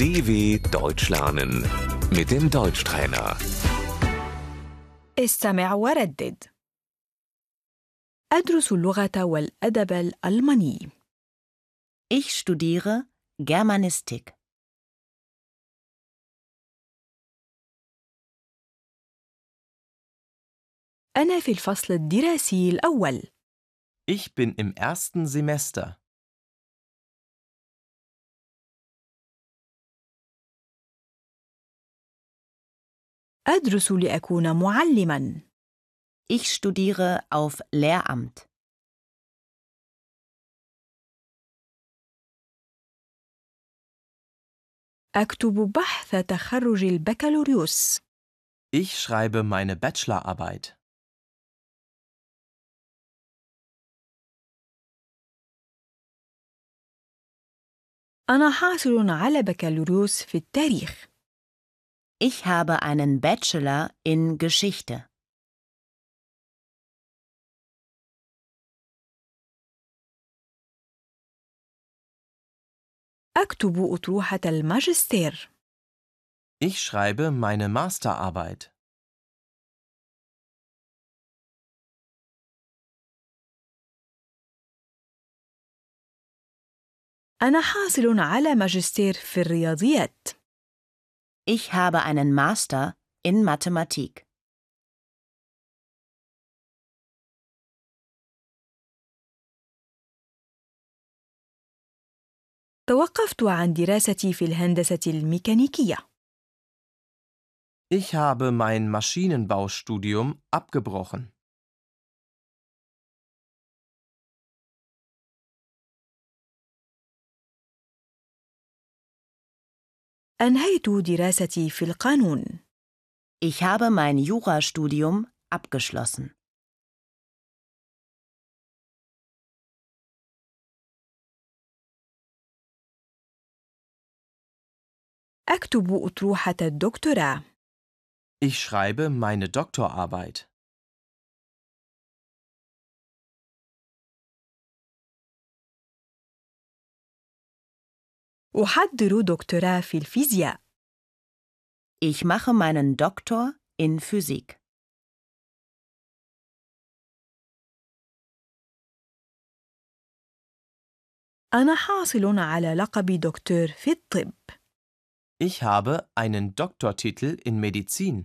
DW Deutsch lernen mit dem Deutschtrainer. استمع وردد أدرس اللغة والأدب الألماني Ich studiere Germanistik. أنا في الفصل الدراسي الأول Ich bin im ersten Semester. أدرس لأكون معلماً Ich studiere auf Lehramt. أكتب بحث تخرج البكالوريوس Ich schreibe meine Bachelorarbeit. أنا حاصل على بكالوريوس في التاريخ Ich habe einen Bachelor in Geschichte. أكتب أطروحة الماجستير Ich schreibe meine Masterarbeit. أنا حاصل على ماجستير في الرياضيات Ich habe einen Master in Mathematik. توقفت عن دراستي في الهندسة الميكانيكية Ich habe mein Maschinenbaustudium abgebrochen. أنهيت دراستي في القانون Ich habe mein Jurastudium abgeschlossen. أكتب أطروحة الدكتوراه Ich schreibe meine Doktorarbeit. أحضر دكتوراه في الفيزياء Ich mache meinen Doktor in Physik. أنا حاصل على لقب دكتور في الطب Ich habe einen Doktortitel in Medizin.